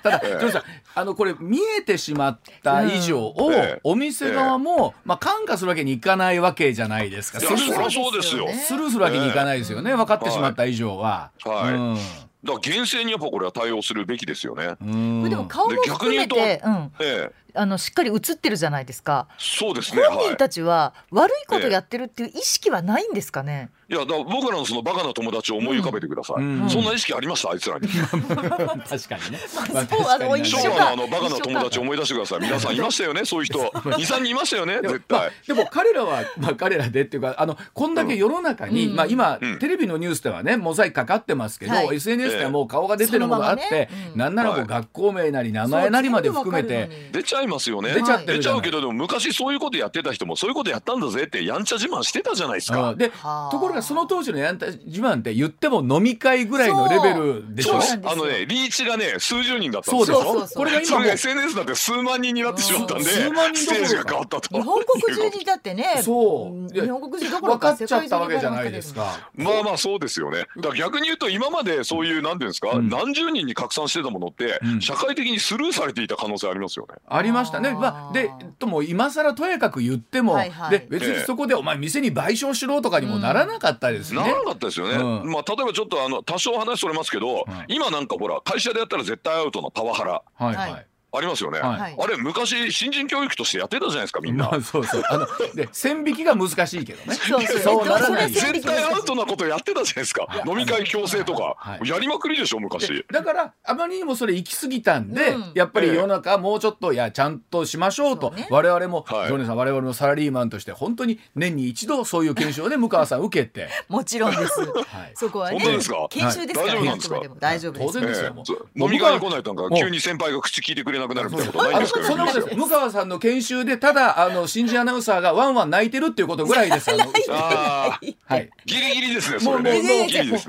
A: ただ、
D: ええ。
A: ジョージさん、あのこれ見えてしまった以上を、
D: うんええ。
A: お店側も、まあ感化するわけにいかないわけじゃないですか。
D: いやそりゃそうですよ。
B: ね
A: スルーするわけにいかないですよね。分かってしまった以上は。
D: はい。
A: うん。
D: だから厳正にやっぱこれは対応するべきですよね、
A: うん。
B: でも顔も含め
D: で逆に言
B: て、うん、
D: ええ
B: あのしっかり映ってるじゃないですか。
D: そうですねはい。
B: 本人たちは悪いことやってるっていう意識はないんですかね。
D: いやだ僕らのそのバカな友達を思い浮かべてください、
A: うん。
D: そんな意識ありました？あいつらに。
A: 確かにね。まあ
B: そうあの一緒
D: 昭和のあのバカな友達を思い出してください皆さんいましたよね？そういう人。23人いましたよね？
A: でも
D: 絶対。
A: まあ、でも彼らは、まあ、彼らでっていうかあのこんだけ世の中に、
B: うん。
A: まあ、今、
D: うん。
A: テレビのニュースではねモザイクかかってますけど、
B: はい。
A: SNS ではもう顔が出てるものがあって、
B: そのままね。うん。
A: なんならこう
D: はい。
A: 学校名なり名前なりまで含めて、
D: 出ちゃゃいますよね。
A: 出ちゃって
D: 出ちゃうけどでも昔そういうことやってた人もそういうことやったんだぜってやんちゃ自慢してたじゃないですか。
A: うんで
B: はあ。
A: ところがその当時のやんた自慢って言っても飲み会ぐらいのレベルでしょ？
D: あのねリーチがね数十人だったん
A: そうで
D: す。よ
B: そ
A: これが今
D: SNS だって数万人になってしまったんで
A: 数万人
D: ス
A: どころか
D: テージが変わったと。
B: 日本国中にだってね
A: そう。
B: 日本国中どころか
A: 分かっちゃったわけじゃないですか。
D: まあまあそうですよね。だから逆に言うと今までそういうなんていうんですか、
A: うん。
D: 何十人に拡散してたものって、
A: うん。
D: 社会的にスルーされていた可能性ありますよね。
A: ありましたね。まあ、で、とも今更とやかく言っても、
B: はいはい
A: で、別にそこでお前店に賠償しろとかにもならなかったですね。
D: ならなかったですよね。
A: うん
D: まあ例えばちょっとあの多少話それますけど、
A: はい
D: 今なんかほら会社でやったら絶対アウトのパワハラ
A: はいは
B: はいい。
D: ありますよね。
A: はい。
D: あれ昔新人教育としてやってたじゃないですかみんな。
A: まあ、そうそう。あの、で、線引きが難しいけどね。
B: そうそう。
D: 絶対アウトなことやってたじゃないですか。飲み会強制とか、
A: はい。
D: やりまくりでしょ昔。
A: だからあまりにもそれ行き過ぎたんで、
B: うん。
A: やっぱり世の中もうちょっといやちゃんとしましょうと。
B: そうね。
A: 我々も、
D: はい。
A: ジョニーさん我々もサラリーマンとして本当に年に一度そういう研修をね向川さん受けて、
B: もちろんです。
A: はい、
B: そこはね
D: 本当ですか？
B: 研修ですから
D: はい。大丈夫なんですか
B: 大丈夫です。
A: 当然ですよ。
D: ええ
A: もう
D: そう飲み会に来ないとなんか急に先輩が口聞いてくれなくなるみたいなことないんです。か
A: そんなことです。向川さんの研修でただあの新人アナウンサーがワンワン泣いてるっていうことぐらいですあはい。
D: ギリギリですねそれ
A: もう
D: ね。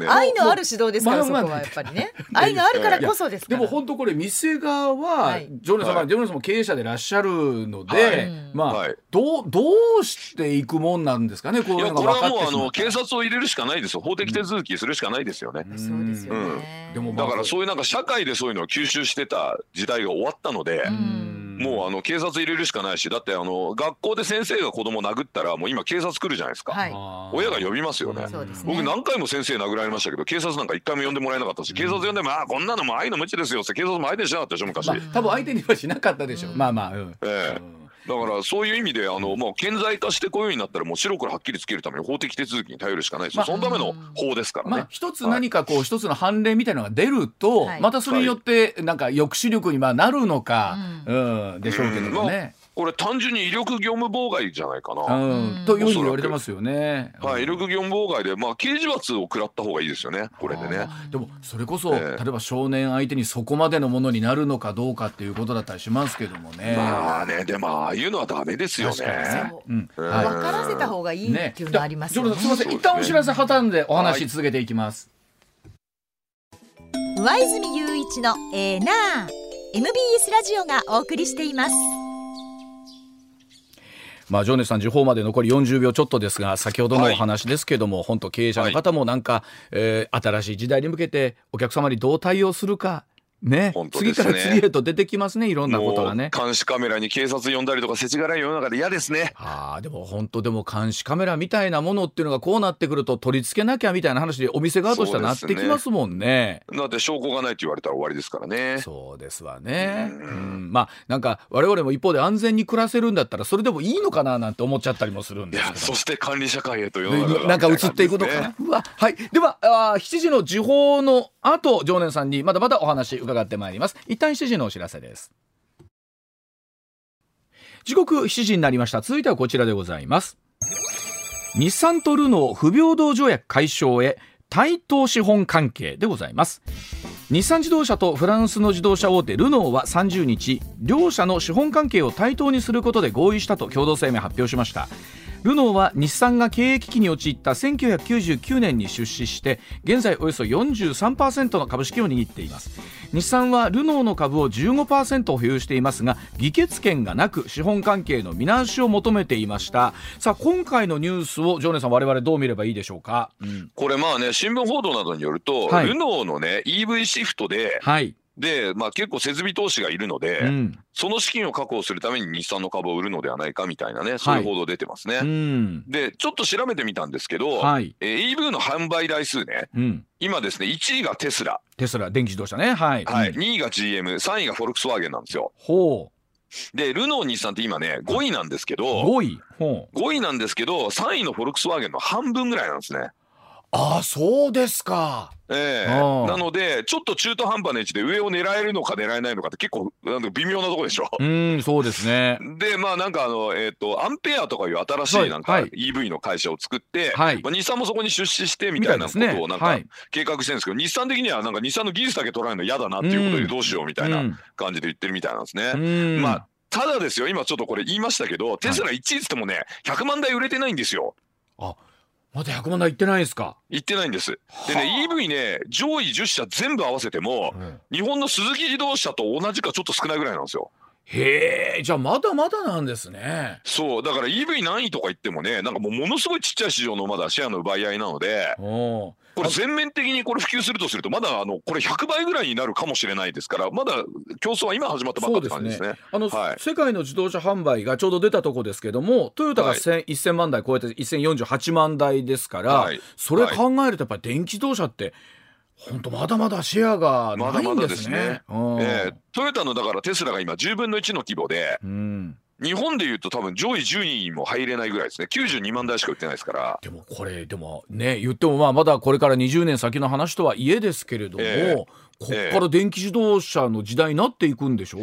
B: 愛のある指導ですからそこはやっぱりね。愛があるからこそです
A: でも本当これ店側は、
B: はい。
A: ジョニーさん、
D: はい。
A: ジョニーさんも経営者でいらっしゃるので、
D: はい。
A: まあ、
D: はい。
A: どうどうしていくもんなんですかねこういうの
D: いやこれ
A: が分かってしまった
D: はもう。あの警察を入れるしかないですよ。法的手続きするしかないですよね、
B: そうですよね。
D: だからそういうなんか社会でそういうのを吸収してた時代が終わったので、
B: うん。
D: もうあの警察入れるしかないしだってあの学校で先生が子供殴ったらもう今警察来るじゃないですか、
B: はい。
D: 親が呼びますよね。
B: そうですね。
D: 僕何回も先生殴られましたけど警察なんか一回も呼んでもらえなかったし警察呼んでも「ああこんなのもう愛の無知ですよ」って警察も相手にしなかったでしょ昔、
A: まあ、多分相手にはしなかったでしょう、まあまあ、うん。
D: ええからそういう意味であのもう顕在化してこういうようになったらもう白黒はっきりつけるために法的手続きに頼るしかないですよ、
A: まあ
D: そのための法ですからね、
A: まあ、一つ何かこう一つの判例みたいなのが出ると、
B: はい。
A: またそれによってなんか抑止力にまあなるのか、うんでしょうけどもね。
D: これ単純に威力業務妨害じゃないかな、
A: うん、というふうに言われてますよね。
D: はい、威力業務妨害で、まあ、刑事罰を食らった方がいいですよね、これでね。
A: でもそれこそ、
D: ええ。
A: 例えば少年相手にそこまでのものになるのかどうかっていうことだったりしますけどもね。
D: まあね、でもああいうのはダメですよね。
B: そう。
A: うん。
B: 分からせた方がいいっていうのありますよね。
A: じゃあジョルさんすみません。一旦お知らせ挟んでお話し続けていきます。
B: 上泉雄一のエーナー MBS ラジオがお送りしています
A: まあ、ジョネさん時報まで残り40秒ちょっとですが先ほどのお話ですけども、本当経営者の方もなんか、えー新しい時代に向けてお客様にどう対応するかね
D: ね
A: 次から次へと出てきますねいろんなことがね。
D: 監視カメラに警察呼んだりとか、世知辛い世の中で嫌ですね。
A: ああでも本当でも監視カメラみたいなものっていうのがこうなってくると取り付けなきゃみたいな話でお店側としてはなってきますもんね。
D: だって証拠がないって言われたら終わりですからね。
A: そうですわね、うんまあなんか我々も一方で安全に暮らせるんだったらそれでもいいのかななんて思っちゃったりもするんですけど
D: そして管理社会へと世の中が
A: なんか映っていくのかな。うわはい。ではあー7時の時報の後常念さんにまだまだお話伺ってまいります。一旦7時のお知らせです。時刻7時になりました。続いてはこちらでございます。日産とルノー不平等条約解消へ対等資本関係でございます。日産自動車とフランスの自動車大手ルノーは30日両社の資本関係を対等にすることで合意したと共同声明発表しましたルノーは日産が経営危機に陥った1999年に出資して現在およそ43%の株式を握っています。日産はルノーの株を15%保有していますが議決権がなく資本関係の見直しを求めていました。さあ今回のニュースをジョーネさん我々どう見ればいいでしょうか、うん。
D: これまあね、新聞報道などによると、
A: はい。
D: ルノーのね、EV シフトで、
A: はい、
D: で、まあ結構設備投資がいるので、
A: うん。
D: その資金を確保するために日産の株を売るのではないかみたいなね、そういう報道出てますね。
A: うん。
D: で、ちょっと調べてみたんですけど、
A: はい。
D: えー EV の販売台数ね、
A: うん、
D: 今ですね、1位がテスラ、
A: テスラ電気自動車ね。はい、
D: はい。
A: うん。
D: 2位が GM、3位がフォルクスワーゲンなんですよ。
A: ほ
D: で、ルノー、日産って今ね、5位なんですけ
A: う
D: ど、
A: 5位。ほう。
D: 5位なんですけど、3位のフォルクスワーゲンの半分ぐらいなんですね。
A: ああそうですか
D: ええ。
A: ああ。
D: なので、ちょっと中途半端な位置で上を狙えるのか狙えないのかって結構なんか微妙なところでしょ。
A: うんそうですね。
D: で、まあなんかあの、えっ、と、アンペアとかいう新し
A: はい
D: いなんか
A: はい。
D: EV の会社を作って、
A: はい。
D: まあ日産もそこに出資してみたいなことをなんか
A: はい。
D: 計画してるんですけど、日産的にはなんか日産の技術だけ取られるの嫌だなっていうこと
A: うん
D: でどうしようみたいな感じで言ってるみたいなんですね。
A: うん。
D: まあただですよ今ちょっとこれ言いましたけどテスラ1位っつってもね100万台売れてないんですよ。
A: あまだ100万台いってないんですか？
D: 言ってないんです。でね EV ね上位10社全部合わせても日本の鈴木自動車と同じかちょっと少ないぐらいなんですよ。
A: へえじゃあまだまだなんですね。
D: そうだから EV 何位とか言ってもねなんかもうものすごいちっちゃい市場のまだシェアの奪い合いなので
A: お
D: これ全面的にこれ普及するとするとまだあのこれ100倍ぐらいになるかもしれないですからまだ競争は今始まったばっかって感じですね。
A: あの、
D: はい。
A: 世界の自動車販売がちょうど出たとこですけどもトヨタが
D: はい。
A: 1000 1000万台超えて1048万台ですから、
D: はい。
A: それ考えるとやっぱり電気自動車って本当まだまだシェアが
D: まだ
A: ないんで
D: まだですすね。
A: ね。うん。
D: えートヨタのだからテスラが今10分の1の規模で
A: うん
D: 日本でいうと多分上位10位にも入れないぐらいですね92万台しか売ってないですから。
A: でもこれでもね言ってもまあまだこれから20年先の話とはいえですけれども、
D: ええ
A: こっから電気自動車の時代になっていくんでしょ、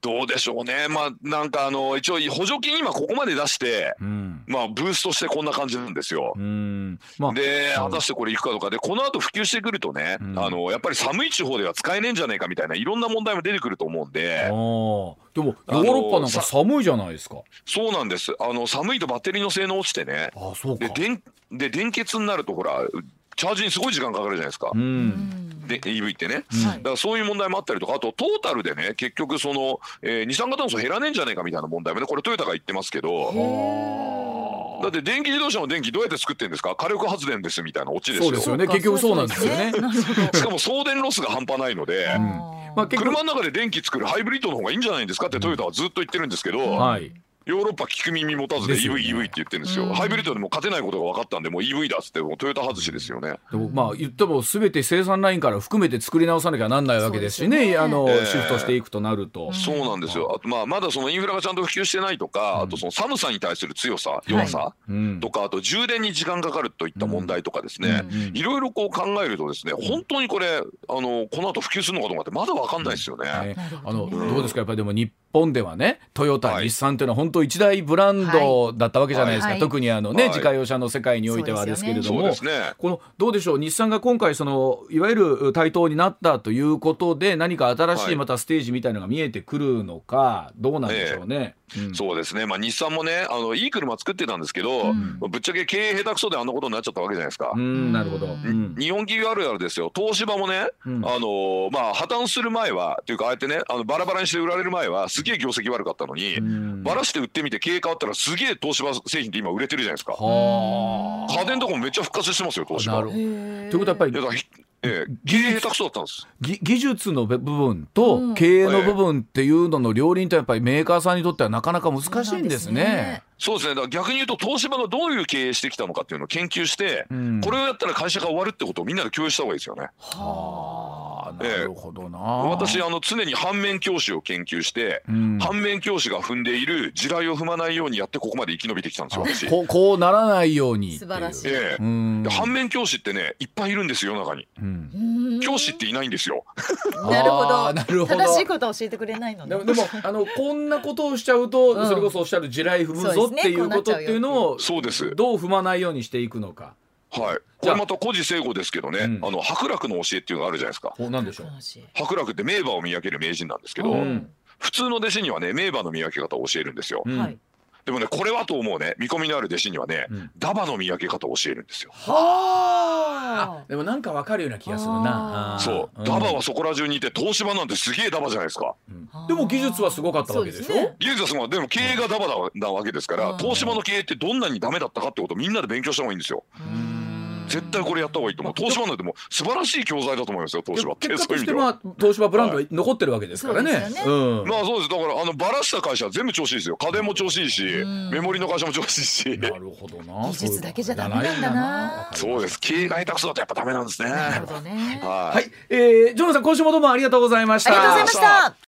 D: どうでしょうね。まあなんかあの一応補助金今ここまで出して
A: うん。
D: まあブーストしてこんな感じなんですよ。
A: う。ん。まあ
D: で
A: う。ん
D: 果たしてこれいくかとか。でこの後普及してくるとね、
A: うん。
D: あのやっぱり寒い地方では使えねえんじゃねえかみたいないろんな問題も出てくると思うんで。
A: でもヨーロッパなんか寒いじゃないですか。
D: そうなんです。あの寒いとバッテリーの性能落ちてね。
A: あそうか。
D: で。電で電欠になるとほらチャージにすごい時間かかるじゃないですか、
A: う。
B: うん。ん
D: で EV ってね。
A: うん。
B: はい。
D: だからそういう問題もあったりとかあとトータルでね結局その、えー二酸化炭素減らねえんじゃねえかみたいな問題もねこれトヨタが言ってますけど。だって電気自動車の電気どうやって作ってるんですか？火力発電ですみたいなオチですよ。
A: そうですよね。結局そうなんですよね。
D: しかも送電ロスが半端ないので、
A: うん。まあ
D: 車の中で電気作るハイブリッドの方がいいんじゃないんですかってトヨタはずっと言ってるんですけど、
A: はい。
D: ヨーロッパ聞く耳持たずで EV、
A: ね。
D: EV って言ってるんですよ、
B: うん。
D: ハイブリッドでも勝てないことが分かったんでもう EV だっつってもうトヨタ外しですよね。
A: でもまあ言っても全て生産ラインから含めて作り直さなきゃなんないわけですしね。あの、
D: ええ
A: シフトしていくとなると。
B: うん
D: そうなんですよ。あとまあまだそのインフラがちゃんと普及してないとか、あとその寒さに対する強さ弱さ、
A: うん。
D: とかあと充電に時間かかるといった問題とかですね、
A: うん。
D: いろいろこう考えるとですね本当にこれあのこの後普及するのかどうかってまだ分かんないですよね。
A: あの
B: ど
A: うですか？やっぱりでも日本ではねトヨタ、
D: はい。
A: 日産っていうのは本当一大ブランドだったわけじゃないですか、
B: はい
A: 特にあのね、
D: はい。
A: 自家用車の世界においてはですけれども、
D: ね。
A: このどうでしょう日産が今回そのいわゆる対等になったということで何か新し
D: はいい。
A: またステージみたいなのが見えてくるのかどうなんでしょうね。うん。
D: そうですね、まあ、日産もねあのいい車作ってたんですけど、
B: うん。
D: ぶっちゃけ経営下手くそであんなことになっちゃったわけじゃないですか。
A: うん。なるほど。うん。
D: 日本企業あるあるですよ。東芝もね、
A: うん。
D: あのまあ破綻する前はっていうかああやってねあのバラバラにして売られる前はすげえ業績悪かったのに、
A: うん。
D: バラして売ってみて経営変わったらすげえ東芝製品って今売れてるじゃないですか。
A: はあ。
D: 家電とかもめっちゃ復活してますよ東芝。
A: なるほど。
B: へー。
A: ということはやっぱり
D: ええ経営下手くそだったんです。
A: ぎ技術の部分
B: うん。
A: と経営の部分っていうのの両輪とやっぱりメーカーさんにとってはなかなか難しいんですね。
D: そうですね。だから逆に言うと東芝がどういう経営してきたのかっていうのを研究して、
A: うん。
D: これをやったら会社が終わるってことをみんなで共有した方がいいですよね。
A: はあなるほどな。
D: 私あの常に反面教師を研究して、
A: うん。
D: 反面教師が踏んでいる地雷を踏まないようにやってここまで生き延びてきたんですよ私。
A: こうこうならないように
B: 素晴らしい。
D: え反面教師ってねいっぱいいるんですよ世の中に。
A: うん。
B: うん
D: 教師っていないんですよ。
B: なるほど。
A: なるほど。
B: 正しいことを教えてくれないのね。
A: でもでもあのこんなことをしちゃうと、
B: うん。
A: それこそおっしゃる地雷踏むぞっていうことっていうのを
D: そうです。
A: どう踏まないようにしていくのか。
D: はい。これまた古事成語ですけどね、
A: うん
D: あの伯楽の教えっていうのがあるじゃないですか。
A: こうなんでしょう？
B: 話
D: 伯楽って名馬を見分ける名人なんですけど、
A: うん
D: 普通の弟子にはね名馬の見分け方を教えるんですよ。
A: うん
B: はい
D: でもねこれはと思うね。見込みのある弟子にはね、
A: うん。
D: ダバの見分け方を教えるんですよ。
B: は
A: でもなんかわかるような気がするな。
D: そう、
A: ん。
D: ダバはそこら中にいて東芝なんてすげえダバじゃないですか。
A: うん。でも技術はすごかったわけでしょ？
D: 技術はすごいでも経営がダバだなわけですから、
B: うん。
D: 東芝の経営ってどんなにダメだったかってことをみんなで勉強した方がいいんですよ。
A: うん
D: 絶対これやった方がいいと思う。東芝なんてもう素晴らしい教材だと思いますよ東芝。って
A: 結果として
D: そういう意味では。
A: まあ東芝ブランドが残ってるわけですからね。
D: まあそうです。だからあのバラした会社は全部調子いいですよ。家電も調子いいし、
B: うん。
D: メモリの会社も調子いいし。
A: なるほどな。
B: 技術だけじゃダメなんだな。
D: そうです。経営が下手くそだとやっぱダメなんですね。
B: なるほどね。
D: はい。
A: はい、えー、ジョナさん今週もどうもありがとうございました。
B: ありがとうございました